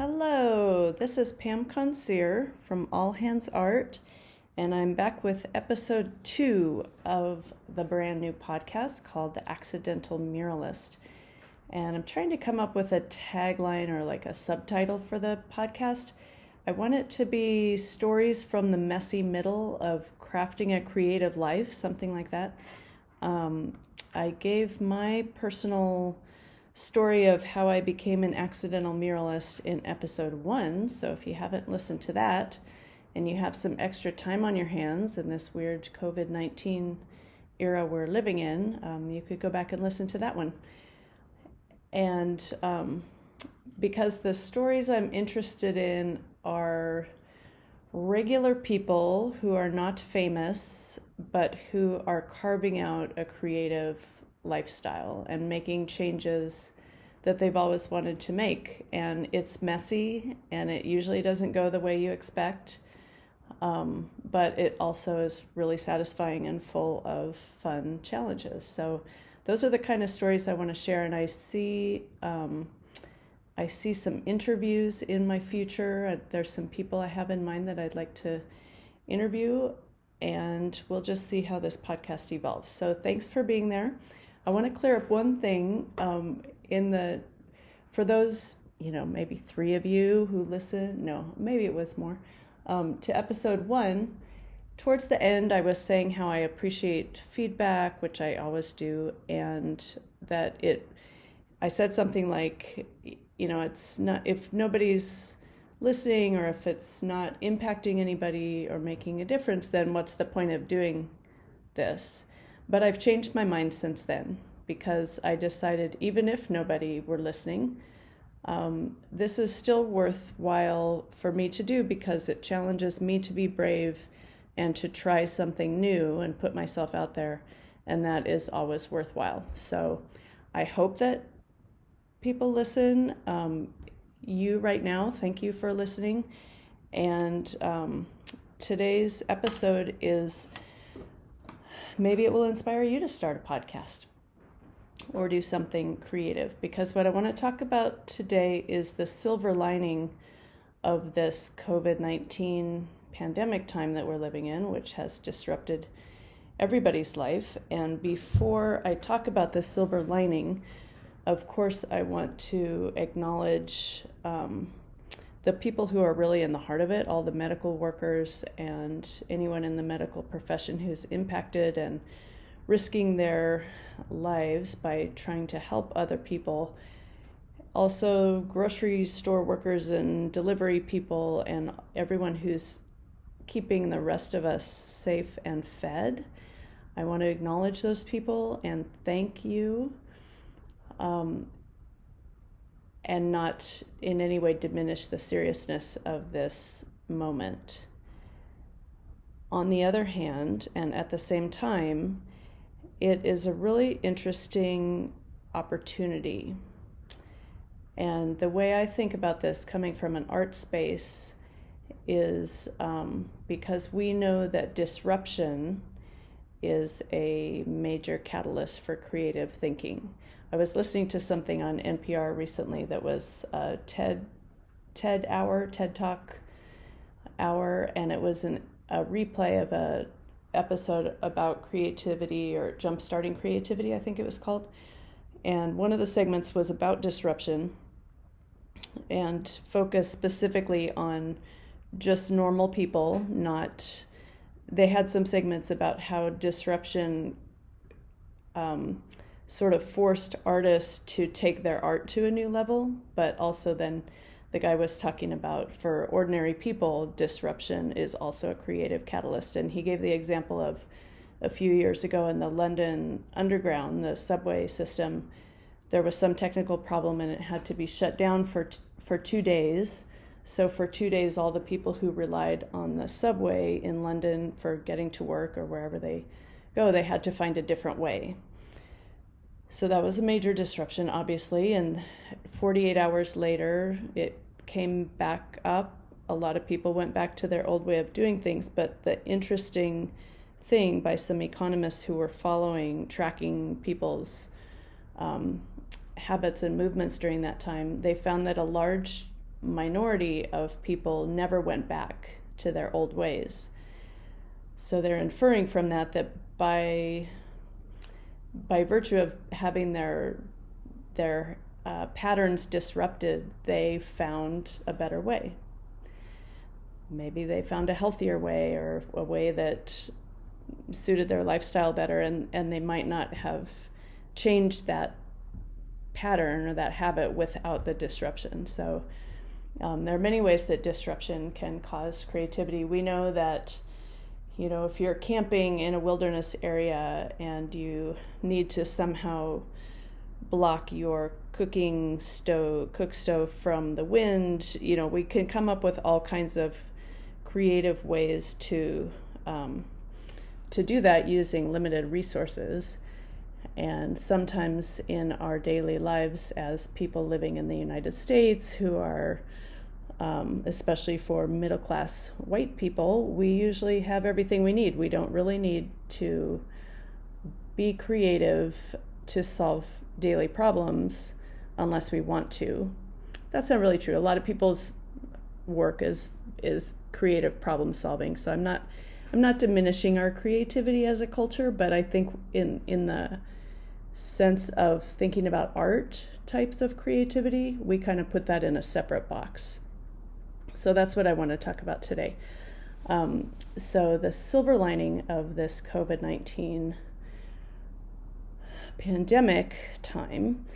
Hello, this is Pam Consier from All Hands Art, and I'm back with episode two of the brand new podcast called The Accidental Muralist. And I'm trying to come up with a tagline or like a subtitle for the podcast. I want it to be stories from the messy middle of crafting a creative life, something like that. Um, I gave my personal story of how I became an accidental muralist in episode one. So if you haven't listened to that and you have some extra time on your hands in this weird COVID 19 era we're living in, um, you could go back and listen to that one. And um, because the stories I'm interested in are regular people who are not famous, but who are carving out a creative lifestyle and making changes that they've always wanted to make. And it's messy and it usually doesn't go the way you expect. Um, but it also is really satisfying and full of fun challenges. So, those are the kind of stories I want to share. And I see, um, I see some interviews in my future. There's some people I have in mind that I'd like to interview, and we'll just see how this podcast evolves. So, thanks for being there. I want to clear up one thing um, in the for those you know maybe three of you who listen. No, maybe it was more um, to episode one. Towards the end, I was saying how I appreciate feedback, which I always do, and that it. I said something like, you know, it's not if nobody's listening or if it's not impacting anybody or making a difference, then what's the point of doing this? But I've changed my mind since then because I decided, even if nobody were listening, um, this is still worthwhile for me to do because it challenges me to be brave and to try something new and put myself out there. And that is always worthwhile. So I hope that people listen. Um, you, right now, thank you for listening. And um, today's episode is maybe it will inspire you to start a podcast or do something creative. Because what I want to talk about today is the silver lining of this COVID 19 pandemic time that we're living in, which has disrupted everybody's life. And before I talk about the silver lining, of course, I want to acknowledge um, the people who are really in the heart of it, all the medical workers and anyone in the medical profession who's impacted and risking their lives by trying to help other people. Also, grocery store workers and delivery people, and everyone who's keeping the rest of us safe and fed. I want to acknowledge those people and thank you. Um, and not in any way diminish the seriousness of this moment. On the other hand, and at the same time, it is a really interesting opportunity. And the way I think about this coming from an art space is um, because we know that disruption is a major catalyst for creative thinking. I was listening to something on NPR recently that was a TED TED hour, TED Talk hour, and it was an, a replay of a episode about creativity or jump starting creativity, I think it was called. And one of the segments was about disruption and focused specifically on just normal people, not they had some segments about how disruption um, sort of forced artists to take their art to a new level, but also then the guy was talking about for ordinary people, disruption is also a creative catalyst. And he gave the example of a few years ago in the London Underground, the subway system, there was some technical problem and it had to be shut down for, t- for two days. So, for two days, all the people who relied on the subway in London for getting to work or wherever they go, they had to find a different way. So that was a major disruption, obviously. And 48 hours later, it came back up. A lot of people went back to their old way of doing things. But the interesting thing by some economists who were following, tracking people's um, habits and movements during that time, they found that a large minority of people never went back to their old ways. So they're inferring from that that by by virtue of having their their uh, patterns disrupted, they found a better way. Maybe they found a healthier way or a way that suited their lifestyle better, and, and they might not have changed that pattern or that habit without the disruption. So, um, there are many ways that disruption can cause creativity. We know that, you know, if you're camping in a wilderness area and you need to somehow block your cooking stove, cook stove from the wind, you know, we can come up with all kinds of creative ways to um, to do that using limited resources. And sometimes in our daily lives, as people living in the United States who are um, especially for middle class white people, we usually have everything we need. We don't really need to be creative to solve daily problems unless we want to. That's not really true. A lot of people's work is is creative problem solving. So I'm not I'm not diminishing our creativity as a culture, but I think in in the sense of thinking about art types of creativity, we kind of put that in a separate box. So that's what I want to talk about today. Um, so, the silver lining of this COVID 19 pandemic time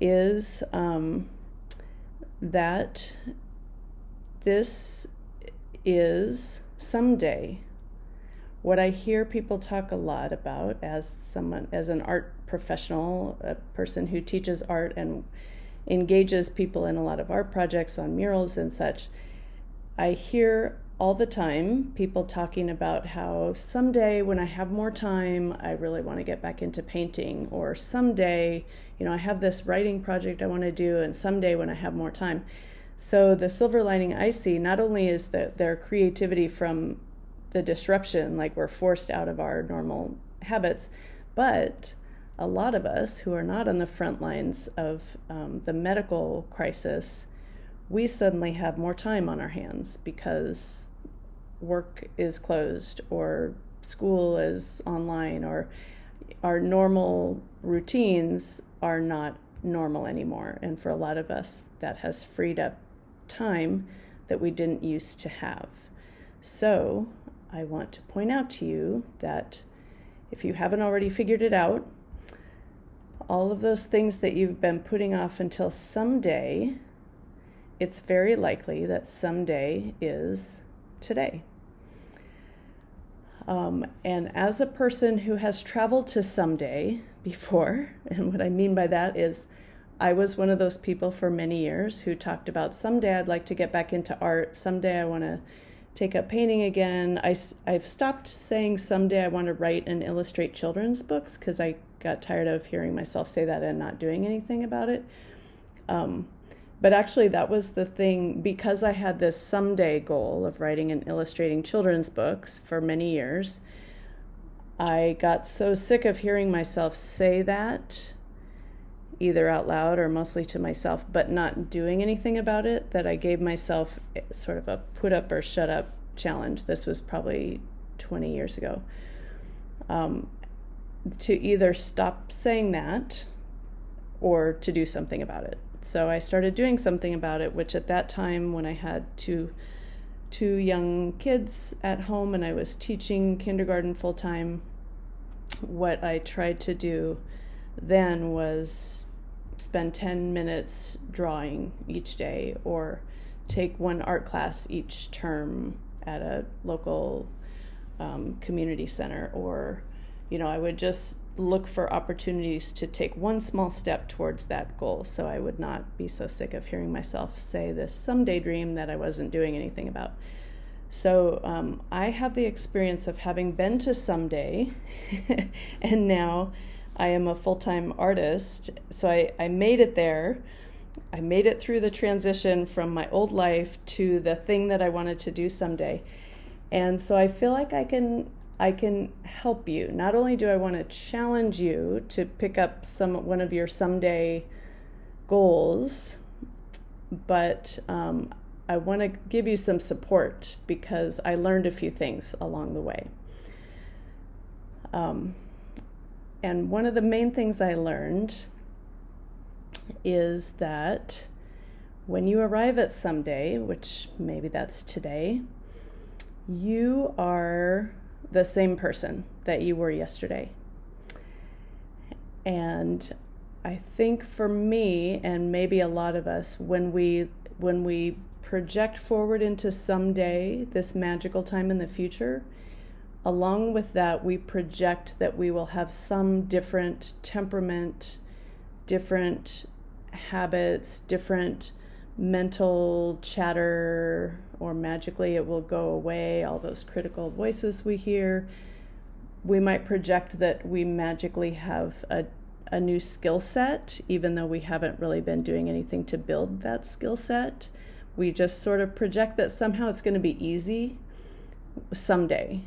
is um, that this is someday what I hear people talk a lot about as someone as an art professional, a person who teaches art and engages people in a lot of art projects on murals and such I hear all the time people talking about how someday when I have more time, I really want to get back into painting, or someday, you know, I have this writing project I want to do, and someday when I have more time. So the silver lining I see not only is that their creativity from the disruption, like we're forced out of our normal habits, but a lot of us who are not on the front lines of um, the medical crisis we suddenly have more time on our hands because work is closed or school is online or our normal routines are not normal anymore. And for a lot of us, that has freed up time that we didn't used to have. So I want to point out to you that if you haven't already figured it out, all of those things that you've been putting off until someday it's very likely that someday is today. Um, and as a person who has traveled to someday before, and what I mean by that is I was one of those people for many years who talked about someday I'd like to get back into art, someday I want to take up painting again. I, I've stopped saying someday I want to write and illustrate children's books because I got tired of hearing myself say that and not doing anything about it. Um, but actually, that was the thing because I had this someday goal of writing and illustrating children's books for many years. I got so sick of hearing myself say that, either out loud or mostly to myself, but not doing anything about it, that I gave myself sort of a put up or shut up challenge. This was probably 20 years ago. Um, to either stop saying that or to do something about it. So I started doing something about it, which at that time, when I had two two young kids at home and I was teaching kindergarten full time, what I tried to do then was spend 10 minutes drawing each day or take one art class each term at a local um, community center or you know i would just look for opportunities to take one small step towards that goal so I would not be so sick of hearing myself say this someday dream that I wasn't doing anything about. So um, I have the experience of having been to someday, and now I am a full time artist. So I, I made it there. I made it through the transition from my old life to the thing that I wanted to do someday. And so I feel like I can I can help you. Not only do I want to challenge you to pick up some one of your someday goals but um, I want to give you some support because I learned a few things along the way. Um, and one of the main things I learned is that when you arrive at someday, which maybe that's today, you are the same person that you were yesterday. And I think for me and maybe a lot of us when we when we project forward into someday, this magical time in the future, along with that we project that we will have some different temperament, different habits, different mental chatter, or magically it will go away, all those critical voices we hear. We might project that we magically have a, a new skill set, even though we haven't really been doing anything to build that skill set. We just sort of project that somehow it's going to be easy someday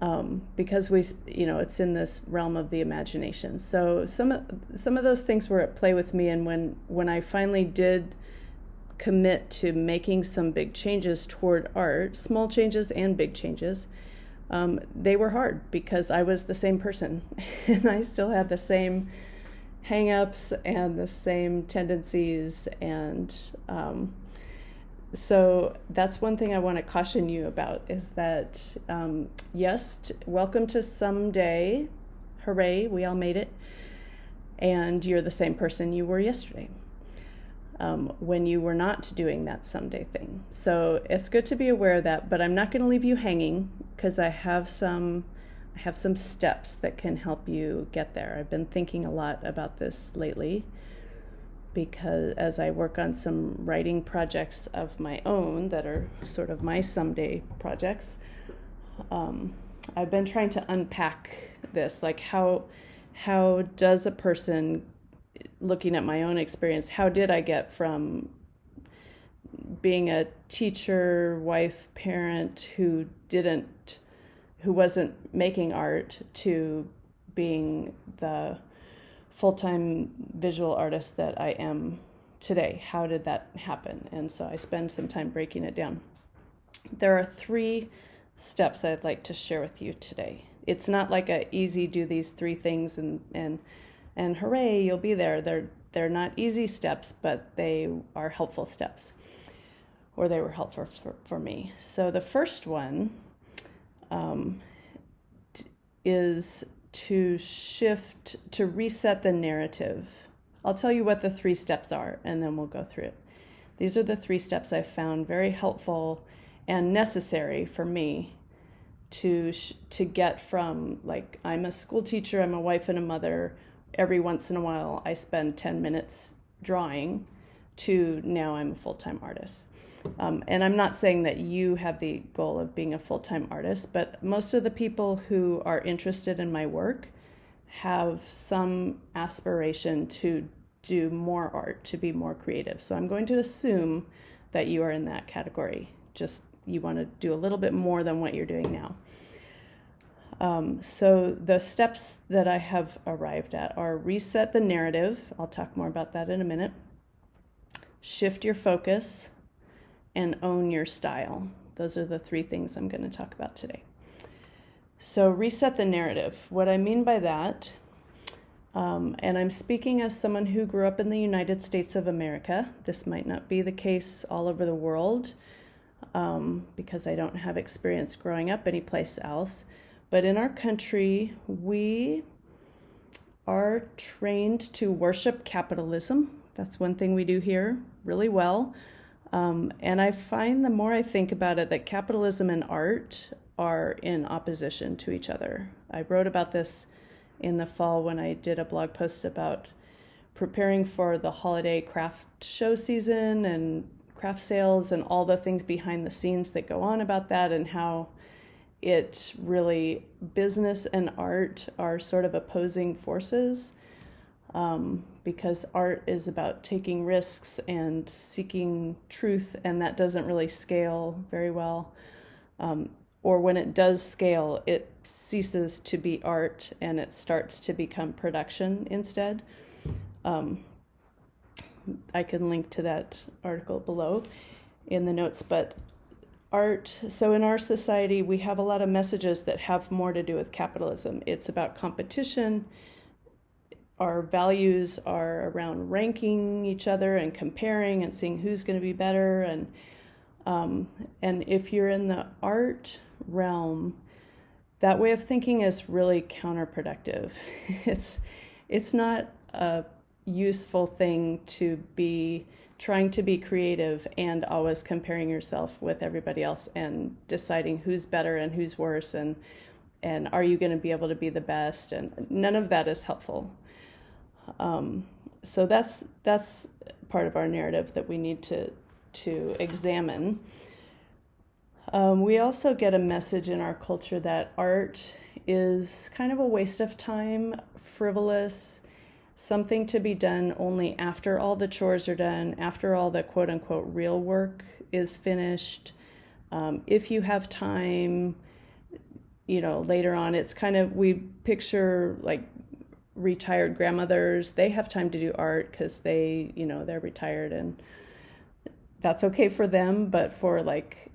um, because we you know it's in this realm of the imagination. So some of some of those things were at play with me and when when i finally did commit to making some big changes toward art small changes and big changes um, they were hard because i was the same person. And i still had the same hangups and the same tendencies and um, so that's one thing I want to caution you about is that um, yes, t- welcome to someday. Hooray, we all made it. And you're the same person you were yesterday um, when you were not doing that someday thing. So it's good to be aware of that, but I'm not going to leave you hanging because I have some. I have some steps that can help you get there. I've been thinking a lot about this lately because as I work on some writing projects of my own that are sort of my someday projects, um, I've been trying to unpack this. Like how how does a person looking at my own experience, how did I get from being a teacher, wife, parent who didn't who wasn't making art to being the full time visual artist that I am today. How did that happen? And so I spend some time breaking it down. There are three steps I'd like to share with you today. It's not like a easy do these three things and and and hooray you'll be there. They're they're not easy steps, but they are helpful steps, or they were helpful for, for me. So the first one um, is to shift, to reset the narrative. I'll tell you what the three steps are and then we'll go through it. These are the three steps I found very helpful and necessary for me to to get from like I'm a school teacher, I'm a wife and a mother. Every once in a while I spend 10 minutes drawing to now I'm a full-time artist. Um, and I'm not saying that you have the goal of being a full time artist, but most of the people who are interested in my work have some aspiration to do more art, to be more creative. So I'm going to assume that you are in that category. Just you want to do a little bit more than what you're doing now. Um, so the steps that I have arrived at are reset the narrative. I'll talk more about that in a minute. Shift your focus and own your style. Those are the three things I'm going to talk about today. So, reset the narrative. What I mean by that, um, and I'm speaking as someone who grew up in the United States of America. This might not be the case all over the world um, because I don't have experience growing up anyplace else. But in our country, we are trained to worship capitalism. That's one thing we do here really well. Um, and I find the more I think about it that capitalism and art are in opposition to each other. I wrote about this in the fall when I did a blog post about preparing for the holiday craft show season and craft sales and all the things behind the scenes that go on about that and how it really business and art are sort of opposing forces um, because art is about taking risks and seeking truth, and that doesn't really scale very well. Um, or when it does scale, it ceases to be art and it starts to become production instead. Um, I can link to that article below in the notes. But art, so in our society, we have a lot of messages that have more to do with capitalism. It's about competition. Our values are around ranking each other and comparing and seeing who's going to be better. And um, and if you're in the art realm, that way of thinking is really counterproductive. it's it's not a useful thing to be trying to be creative and always comparing yourself with everybody else and deciding who's better and who's worse and and are you going to be able to be the best and none of that is helpful um, so that's that's part of our narrative that we need to to examine um, we also get a message in our culture that art is kind of a waste of time frivolous something to be done only after all the chores are done, after all the quote unquote real work is finished. Um, if you have time, you know, later on, it's kind of, we picture like retired grandmothers, they have time to do art because they, you know, they're retired and that's okay for them. But for like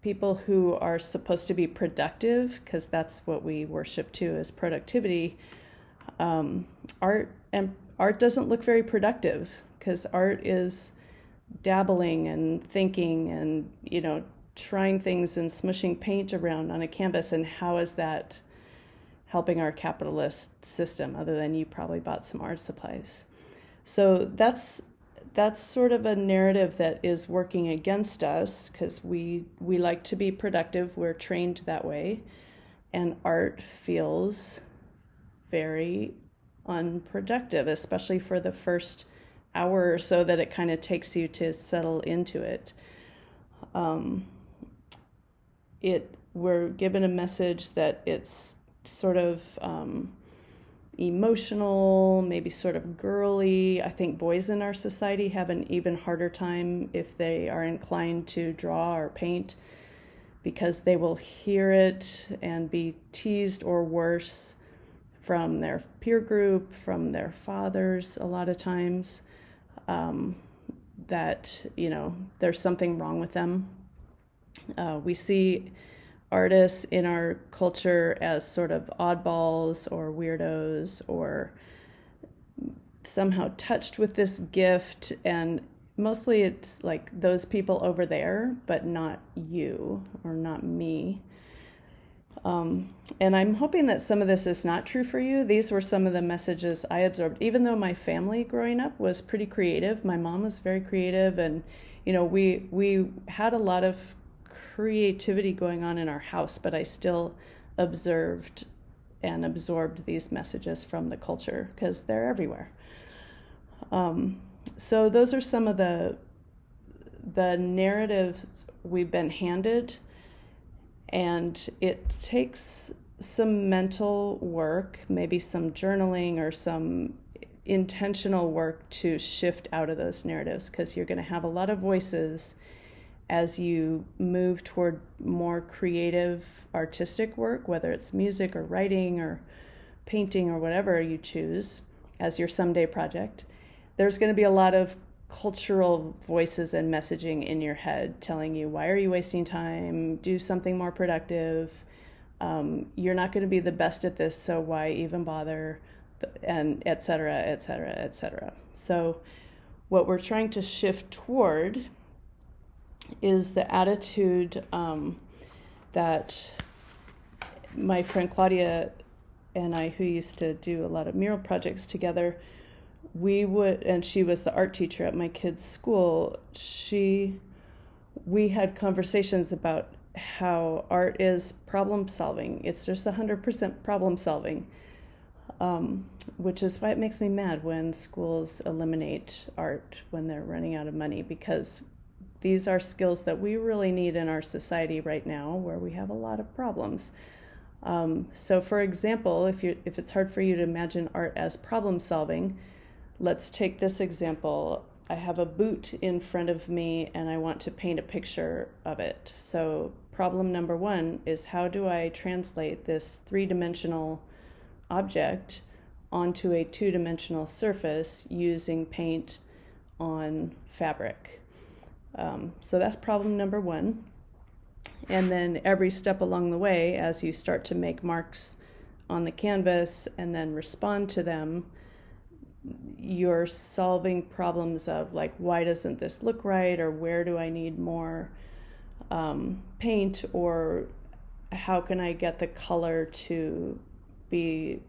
people who are supposed to be productive, because that's what we worship too is productivity um, art and art doesn't look very productive because art is dabbling and thinking and you know trying things and smushing paint around on a canvas and how is that helping our capitalist system other than you probably bought some art supplies. So that's that's sort of a narrative that is working against us because we we like to be productive. We're trained that way. And art feels very unproductive, especially for the first hour or so that it kind of takes you to settle into it. Um, it we're given a message that it's sort of um, emotional, maybe sort of girly. I think boys in our society have an even harder time if they are inclined to draw or paint because they will hear it and be teased or worse from their peer group, from their fathers, a lot of times, um, that, you know, there's something wrong with them. Uh, we see artists in our culture as sort of oddballs or weirdos or somehow touched with this gift and mostly it's like those people over there but not you or not me um, and I'm hoping that some of this is not true for you. These were some of the messages I absorbed. Even though my family growing up was pretty creative, my mom was very creative, and you know we we had a lot of creativity going on in our house. But I still observed and absorbed these messages from the culture because they're everywhere. Um, so those are some of the the narratives we've been handed and it takes some mental work, maybe some journaling or some intentional work to shift out of those narratives because you're going to have a lot of voices as you move toward more creative artistic work, whether it's music or writing or painting or whatever you choose as your someday project. There's going to be a lot of cultural voices and messaging in your head telling you why are you wasting time? Do something more productive. Um, you're not going to be the best at this so why even bother? And etc etc etc so what we're trying to shift toward is the attitude um, that my friend claudia and i who used to do a lot of mural projects together we would and she was the art teacher at my kids school she we had conversations about how art is problem solving. It's just 100% problem solving um, which is why it makes me mad when schools eliminate art when they're running out of money because these are skills that we really need in our society right now where we have a lot of problems um, so for example if you if it's hard for you to imagine art as problem solving Let's take this example. I have a boot in front of me and I want to paint a picture of it. So, problem number one is how do I translate this three dimensional object onto a two dimensional surface using paint on fabric. Um, so that's problem number one. And then every step along the way, as you start to make marks on the canvas and then respond to them, you're solving problems of like, why doesn't this look right? Or where do I need more um, paint? Or how can I get the color to be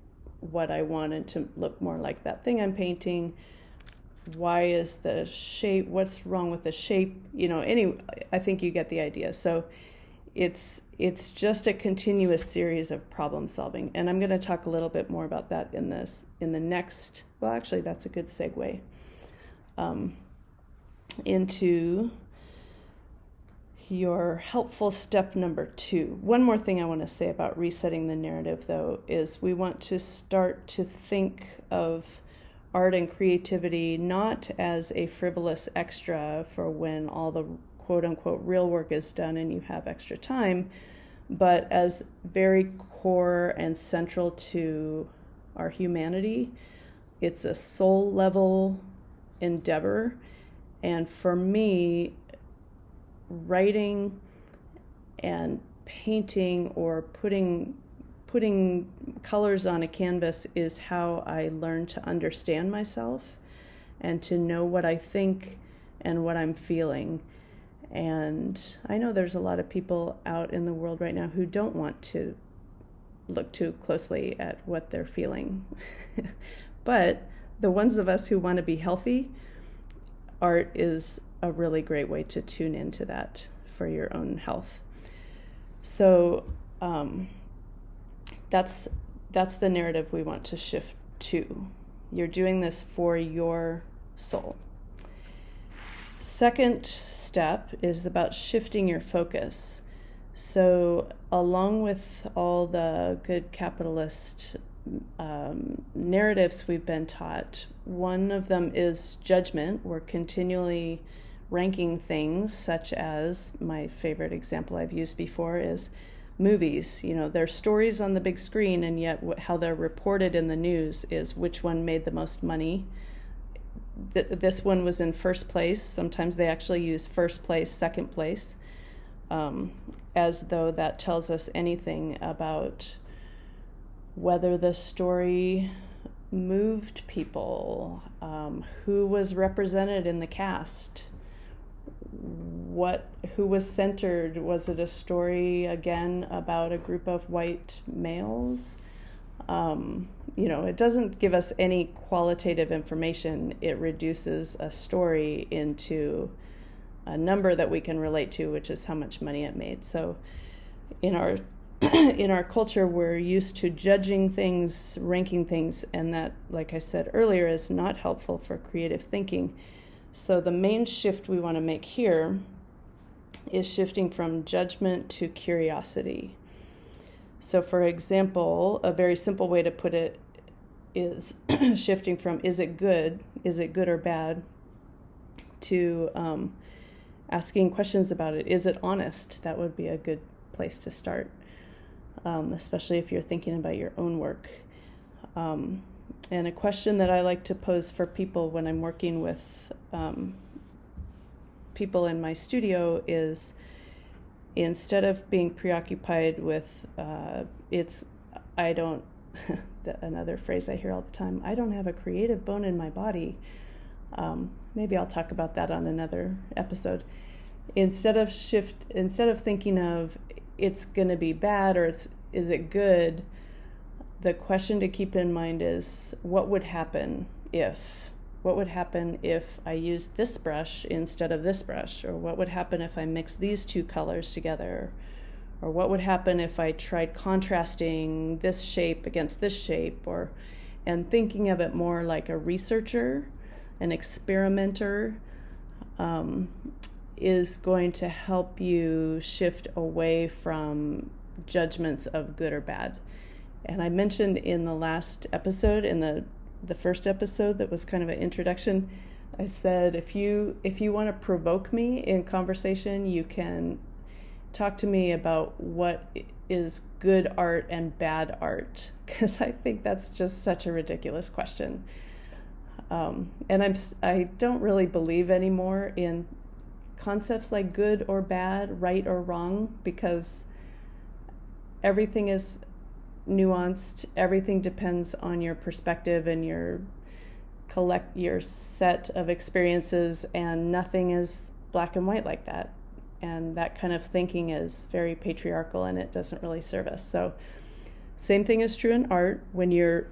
what I wanted to look more like that thing I'm painting? Why is the shape, what's wrong with the shape? You know, any, I think you get the idea. So, it's it's just a continuous series of problem solving and i'm going to talk a little bit more about that in this in the next well actually that's a good segue um, into your helpful step number two one more thing i want to say about resetting the narrative though is we want to start to think of art and creativity not as a frivolous extra for when all the quote unquote real work is done and you have extra time, but as very core and central to our humanity. It's a soul level endeavor. And for me, writing and painting or putting putting colors on a canvas is how I learn to understand myself and to know what I think and what I'm feeling. And I know there's a lot of people out in the world right now who don't want to look too closely at what they're feeling. but the ones of us who want to be healthy, art is a really great way to tune into that for your own health. So um, that's that's the narrative we want to shift to. You're doing this for your soul. Second step is about shifting your focus. So, along with all the good capitalist um, narratives we've been taught, one of them is judgment. We're continually ranking things, such as my favorite example I've used before is movies. You know, they're stories on the big screen, and yet how they're reported in the news is which one made the most money th- this one was in first place. Sometimes they actually use first place, second place, um, as though that tells us anything about whether the story moved people, um, who was represented in the cast, what who was centered. Was it a story again about a group of white males? Um, you know, it doesn't give us any qualitative information. It reduces a story into a number that we can relate to, which is how much money it made. So, in our in our culture, we're used to judging things, ranking things, and that, like I said earlier, is not helpful for creative thinking. So, the main shift we want to make here is shifting from judgment to curiosity. So, for example, a very simple way to put it is shifting from is it good, is it good or bad, to um, asking questions about it. Is it honest? That would be a good place to start, um, especially if you're thinking about your own work. Um, and a question that I like to pose for people when I'm working with um, people in my studio is instead of being preoccupied with uh, it's i don't another phrase i hear all the time i don't have a creative bone in my body. Um, maybe i'll talk about that on another episode. Instead of shift instead of thinking of it's going to be bad or it's is it good the question to keep in mind is what would happen if what would happen if I used this brush instead of this brush? Or what would happen if I mixed these two colors together? Or what would happen if I tried contrasting this shape against this shape? Or and thinking of it more like a researcher, an experimenter, um, is going to help you shift away from judgments of good or bad. And I mentioned in the last episode, in the the first episode that was kind of an introduction, I said if you if you want to provoke me in conversation, you can talk to me about what is good art and bad art because I think that's just such a ridiculous question. Um, and I'm I don't really believe anymore in concepts like good or bad, right or wrong, because everything is nuanced. Everything depends on your perspective and your collect your set of experiences, and nothing is black and white like that. And that kind of thinking is very patriarchal, and it doesn't really serve us. So, same thing is true in art. When you're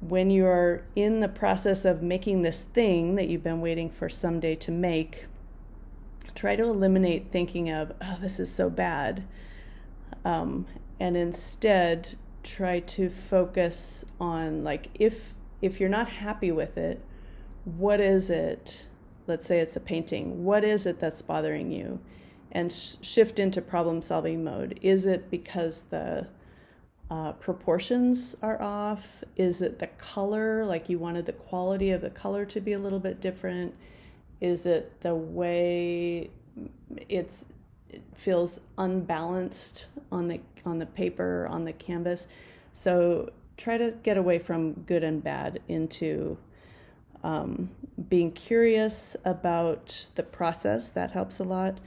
when you're in the process of making this thing that you've been waiting for someday to make, try to eliminate thinking of, oh, this is so bad. Um, and instead try to focus on like if if you're not happy with it what is it let's say it's a painting what is it that's bothering you? And sh- shift into problem solving mode. Is it because the uh, proportions are off? Is it the color like you wanted the quality of the color to be a little bit different? Is it the way it's it feels unbalanced on the on the paper on the canvas. So try to get away from good and bad into um, being curious about the process. That helps a lot.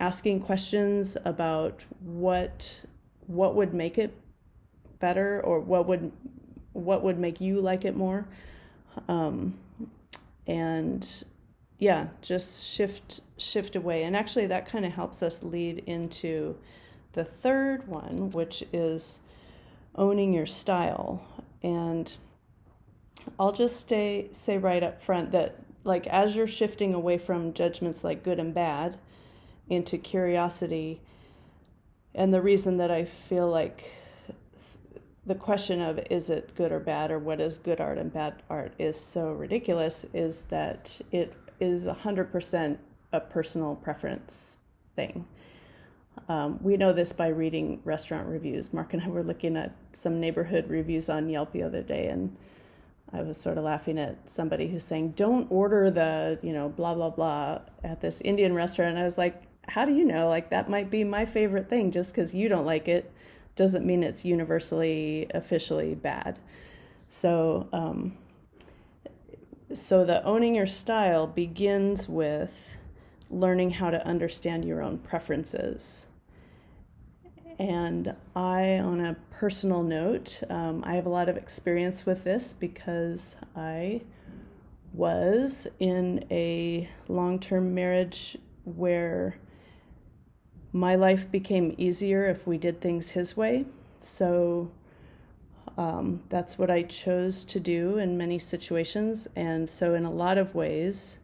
Asking questions about what what would make it better or what would what would make you like it more. Um, and yeah just shift shift away. And actually that kind of helps us lead into the third one which is owning your style. And i'll just stay say right up front that like as you're shifting away from judgments like good and bad into curiosity and the reason that i feel like the question of is it good or bad or what is good art and bad art is so ridiculous is that it is 100% a personal preference thing. Um, we know this by reading restaurant reviews. Mark and I were looking at some neighborhood reviews on Yelp the other day, and I was sort of laughing at somebody who's saying, "Don't order the, you know, blah blah blah at this Indian restaurant." And I was like, "How do you know? Like that might be my favorite thing. Just because you don't like it, doesn't mean it's universally officially bad." So um, so the owning your style begins with learning how to understand your own preferences. And I, on a personal note, um, I have a lot of experience with this because I was in a long term marriage where my life became easier if we did things his way. So um, that's what I chose to do in many situations. And so, in a lot of ways,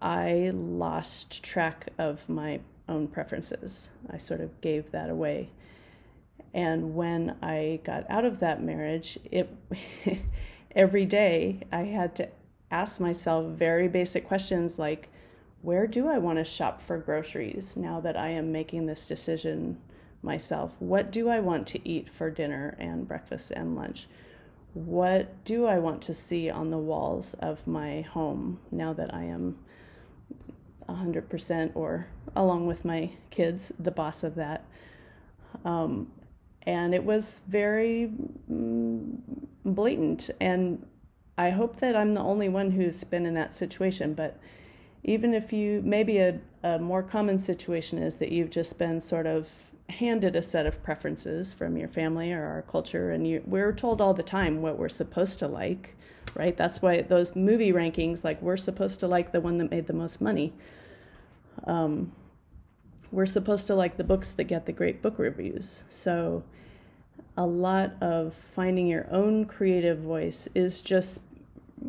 I lost track of my own preferences. I sort of gave that away. And when I got out of that marriage, it every day I had to ask myself very basic questions like, where do I want to shop for groceries now that I am making this decision myself what do I want to eat for dinner and breakfast and lunch? What do I want to see on the walls of my home now that I am 100% or along with my kids, the boss of that? Um, and it was very mm, blatant. And I hope that I'm the only one who's been in that situation. But even if you, maybe a, a more common situation is that you've just been sort of handed a set of preferences from your family or our culture, and you, we're told all the time what we're supposed to like, right? That's why those movie rankings, like we're supposed to like the one that made the most money. Um, we're supposed to like the books that get the great book reviews. So, a lot of finding your own creative voice is just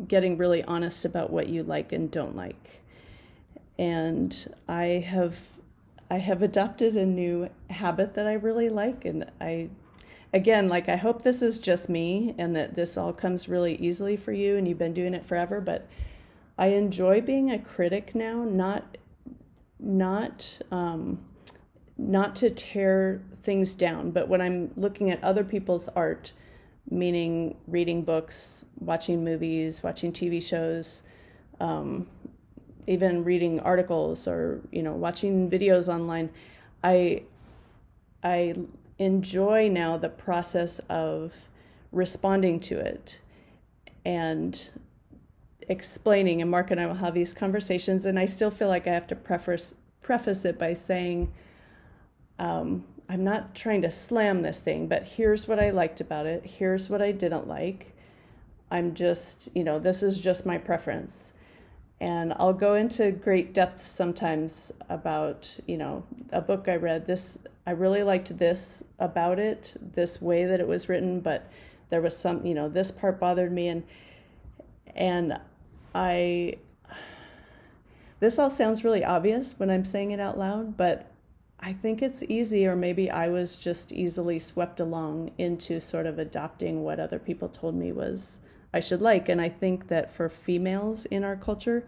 getting really honest about what you like and don't like. And I have I have adopted a new habit that I really like. And I, again, like, I hope this is just me and that this all comes really easily for you and you've been doing it forever. But I enjoy being a critic now, not, not, um, not to tear things down, but when I'm looking at other people's art, meaning reading books, watching movies, watching TV shows, um, even reading articles or you know watching videos online i i enjoy now the process of responding to it and explaining, and Mark and I will have these conversations, and I still feel like I have to preface preface it by saying, um, I'm not trying to slam this thing, but here's what I liked about it. Here's what I didn't like. I'm just, you know, this is just my preference. And I'll go into great depth sometimes about, you know, a book I read. This, I really liked this about it, this way that it was written, but there was some, you know, this part bothered me. And, and I, this all sounds really obvious when I'm saying it out loud, but I think it's easy, or maybe I was just easily swept along into sort of adopting what other people told me was I should like. And I think that for females in our culture,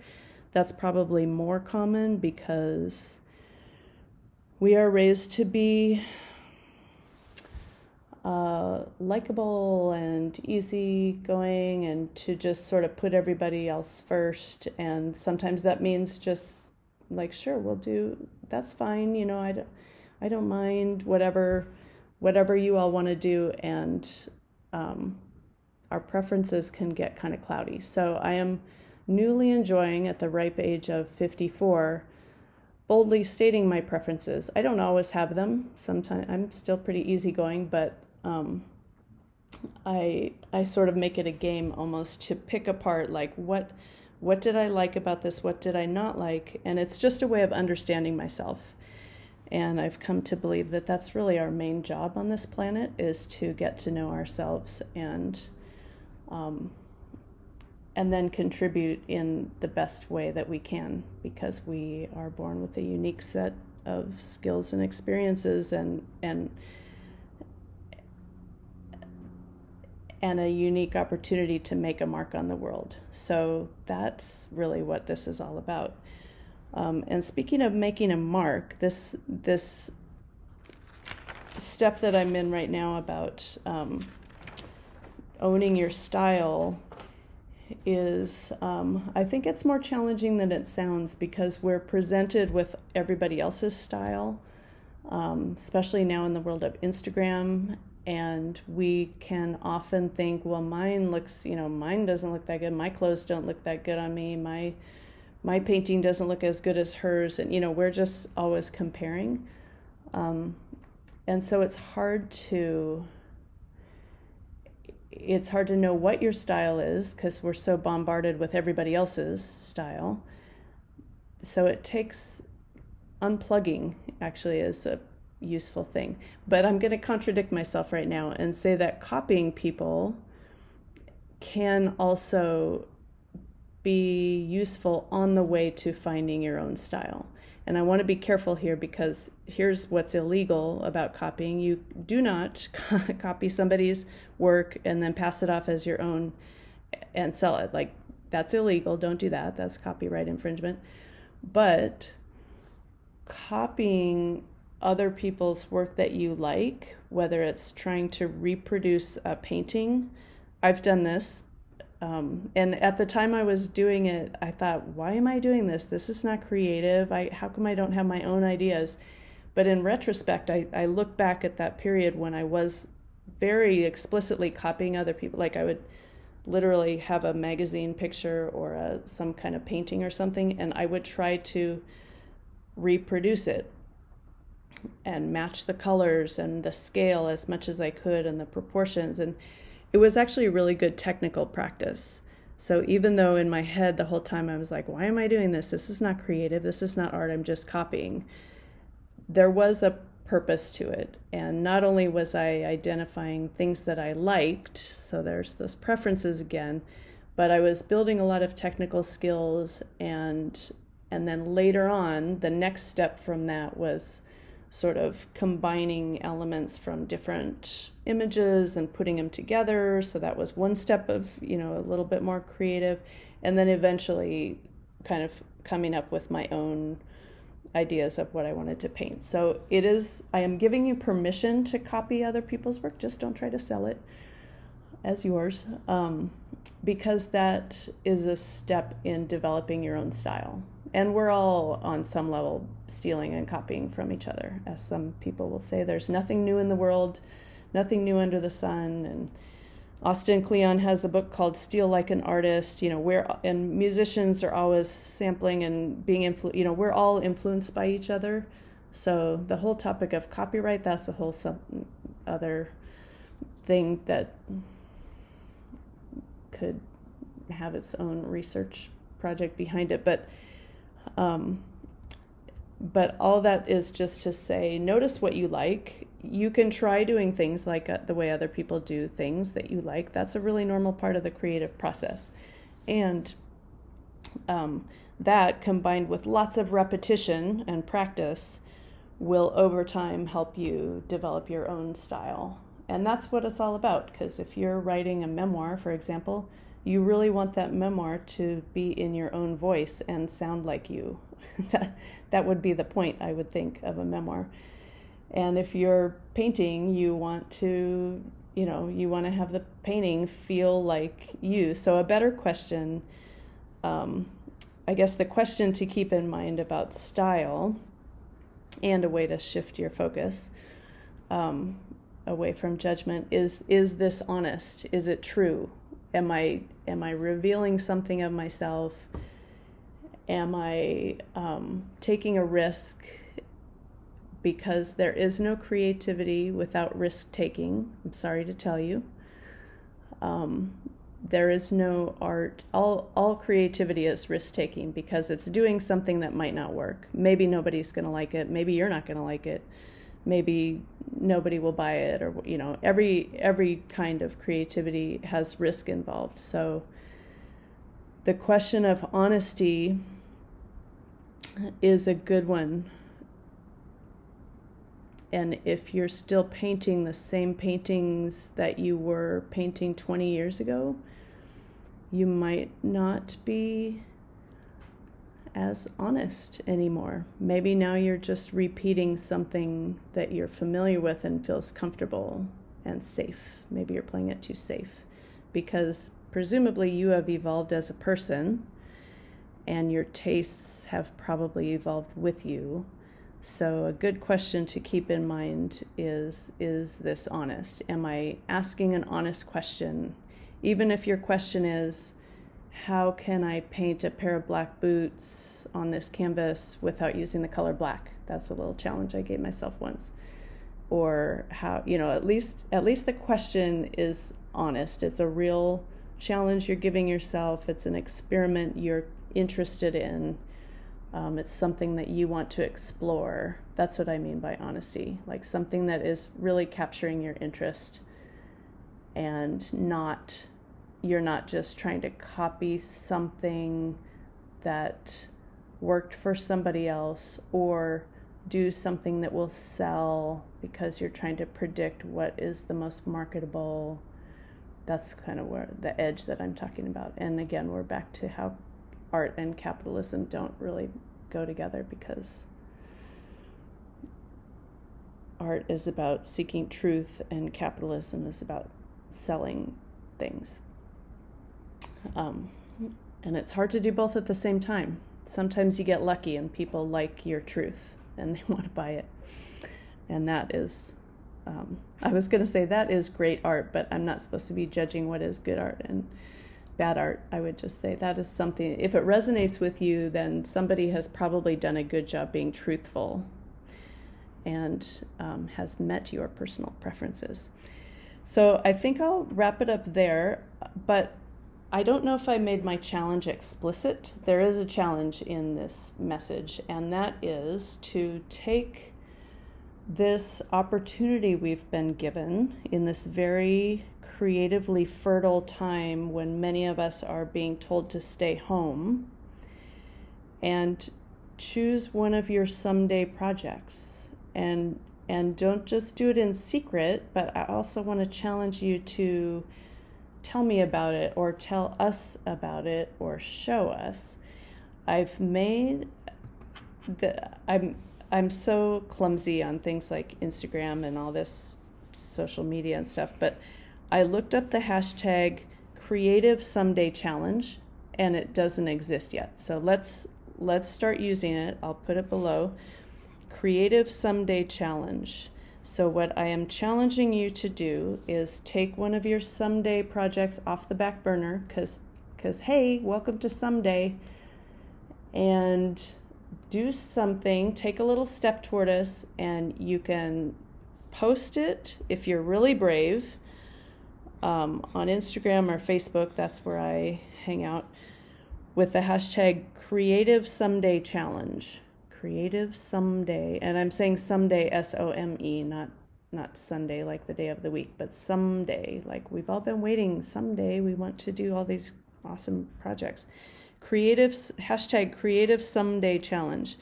that's probably more common because we are raised to be uh, likable and easygoing and to just sort of put everybody else first. And sometimes that means just like, sure, we'll do, that's fine. You know, I don't, I don't mind whatever, whatever you all want to do. And, um, our preferences can get kind of cloudy. So I am newly enjoying at the ripe age of 54 boldly stating my preferences. I don't always have them. Sometimes I'm still pretty easygoing, but um, I I sort of make it a game almost to pick apart like what what did I like about this, what did I not like, and it's just a way of understanding myself. And I've come to believe that that's really our main job on this planet is to get to know ourselves and um, and then contribute in the best way that we can because we are born with a unique set of skills and experiences and and and a unique opportunity to make a mark on the world. So that's really what this is all about. Um, and speaking of making a mark, this this step that I'm in right now about um, owning your style is um, I think it's more challenging than it sounds because we're presented with everybody else's style, um, especially now in the world of Instagram. And we can often think, well, mine looks, you know, mine doesn't look that good. My clothes don't look that good on me. My my painting doesn't look as good as hers. And you know, we're just always comparing. Um, and so it's hard to it's hard to know what your style is because we're so bombarded with everybody else's style. So it takes unplugging, actually, is a useful thing. But I'm going to contradict myself right now and say that copying people can also be useful on the way to finding your own style. And I want to be careful here because here's what's illegal about copying. You do not copy somebody's work and then pass it off as your own and sell it. Like, that's illegal. Don't do that. That's copyright infringement. But copying other people's work that you like, whether it's trying to reproduce a painting, I've done this um, and at the time I was doing it, I thought, why am I doing this? This is not creative. I, how come I don't have my own ideas? But in retrospect, I, I look back at that period when I was very explicitly copying other people. Like I would literally have a magazine picture or a, some kind of painting or something, and I would try to reproduce it and match the colors and the scale as much as I could and the proportions. And it was actually a really good technical practice. So even though in my head the whole time I was like, why am I doing this? This is not creative. This is not art. I'm just copying. There was a purpose to it. And not only was I identifying things that I liked, so there's those preferences again, but I was building a lot of technical skills and and then later on the next step from that was sort of combining elements from different images and putting them together. So that was one step of, you know, a little bit more creative. And then eventually kind of coming up with my own ideas of what I wanted to paint. So it is, I am giving you permission to copy other people's work, just don't try to sell it as yours, um, because that is a step in developing your own style and we're all on some level stealing and copying from each other as some people will say there's nothing new in the world nothing new under the sun and Austin Kleon has a book called Steal Like an Artist. You know, where and musicians are always sampling and being influ. You know, we're all influenced by each other. So the whole topic of copyright that's a whole some other thing that could have its own research project behind it. But um, but all that is just to say, notice what you like you can try doing things like uh, the way other people do things that you like. That's a really normal part of the creative process. And um, that combined with lots of repetition and practice will over time help you develop your own style. And that's what it's all about. Because if you're writing a memoir, for example, you really want that memoir to be in your own voice and sound like you. that would be the point, I would think, of a memoir. And if you're painting, you want to, you know, you want to have the painting feel like you. So, a better question, um, I guess the question to keep in mind about style and a way to shift your focus um, away from judgment is is this honest? Is it true? Am I am I revealing something of myself? Am I um, taking a risk? Because there is no creativity without risk taking. I'm sorry to tell you. Um, there is no art. All all creativity is risk taking because it's doing something that might not work. Maybe nobody's going to like it. Maybe you're not going to like it. Maybe nobody will buy it, or you know, every every kind of creativity has risk involved. So the question of honesty is a good one and if you're still painting the same paintings that you were painting 20 years ago, you might not be as honest anymore. Maybe now you're just repeating something that you're familiar with and feels comfortable and safe. Maybe you're playing it too safe because presumably you have evolved as a person and your tastes have probably evolved with you so a good question to keep in mind is is this honest? Am I asking an honest question? Even if your question is how can I paint a pair of black boots on this canvas without using the color black? That's a little challenge I gave myself once. Or how, you know, at least at least the question is honest. It's a real challenge you're giving yourself. It's an experiment you're interested in um, it's something that you want to explore. That's what I mean by honesty. Like something that is really capturing your interest and not, you're not just trying to copy something that worked for somebody else or do something that will sell because you're trying to predict what is the most marketable. That's kind of where the edge that I'm talking about. And again, we're back to how art and capitalism don't really go together because art is about seeking truth and capitalism is about selling things. Um, and it's hard to do both at the same time. Sometimes you get lucky and people like your truth and they want to buy it. And that is, um, I was going to say that is great art, but I'm not supposed to be judging what is good art. And bad art, I would just say that is something, if it resonates with you, then somebody has probably done a good job being truthful and um, has met your personal preferences. So I think I'll wrap it up there, but I don't know if I made my challenge explicit. There is a challenge in this message, and that is to take this opportunity we've been given in this very creatively fertile time when many of us are being told to stay home and choose one of your someday projects. And and don't just do it in secret but i also want to challenge you to tell me about it or tell us about it or show us. I've made the i'm i'm so clumsy on things like instagram and all this social media and stuff but I looked up the hashtag creative someday challenge and it doesn't exist yet. So let's let's start using it. I'll put it below. Creative someday challenge. So, what I am challenging you to do is take one of your someday projects off the back burner because, because hey, welcome to someday, and do something, take a little step toward us, and you can post it if you're really brave um, on Instagram or Facebook. That's where I hang out with the hashtag Creative Someday Challenge. Creative Someday, and I'm saying someday S O M E, not not Sunday like the day of the week, but someday. Like we've all been waiting. Someday we want to do all these awesome projects. Creative hashtag Creative Someday Challenge.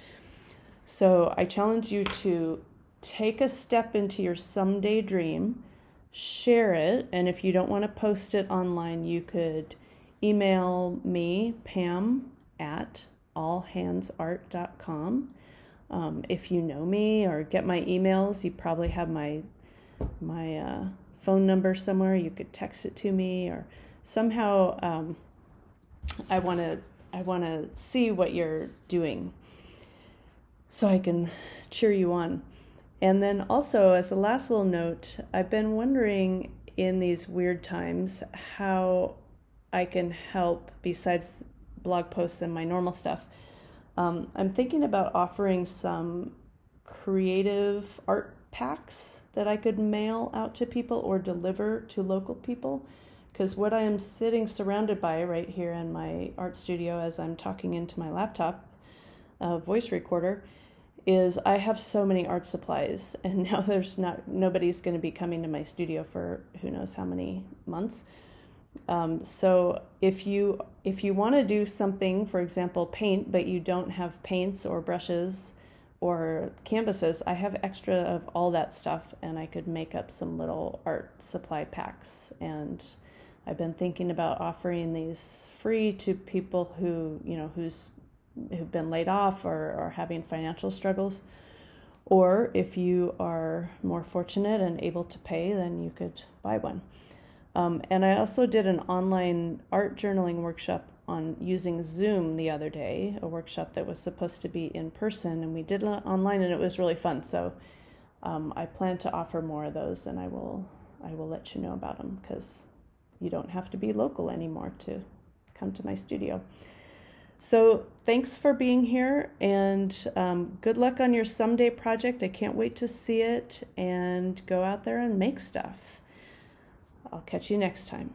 So I challenge you to take a step into your someday dream, share it, and if you don't want to post it online, you could email me, Pam, at allhandsart.com. Um, if you know me or get my emails, you probably have my my uh, phone number somewhere. You could text it to me or somehow. Um, I want to I want to see what you're doing, so I can cheer you on. And then also, as a last little note, I've been wondering in these weird times how I can help besides blog posts and my normal stuff. Um, I'm thinking about offering some creative art packs that I could mail out to people or deliver to local people. Because what I am sitting surrounded by right here in my art studio as I'm talking into my laptop uh, voice recorder is I have so many art supplies, and now there's not nobody's going to be coming to my studio for who knows how many months. Um, so if you if you want to do something, for example, paint, but you don't have paints or brushes or canvases, I have extra of all that stuff, and I could make up some little art supply packs. And I've been thinking about offering these free to people who you know who's who've been laid off or are having financial struggles. Or if you are more fortunate and able to pay, then you could buy one. Um, and I also did an online art journaling workshop on using Zoom the other day, a workshop that was supposed to be in person, and we did it online, and it was really fun. So um, I plan to offer more of those, and I will I will let you know about them because you don't have to be local anymore to come to my studio. So thanks for being here and um, good luck on your someday project. I can't wait to see it and go out there and make stuff. I'll catch you next time.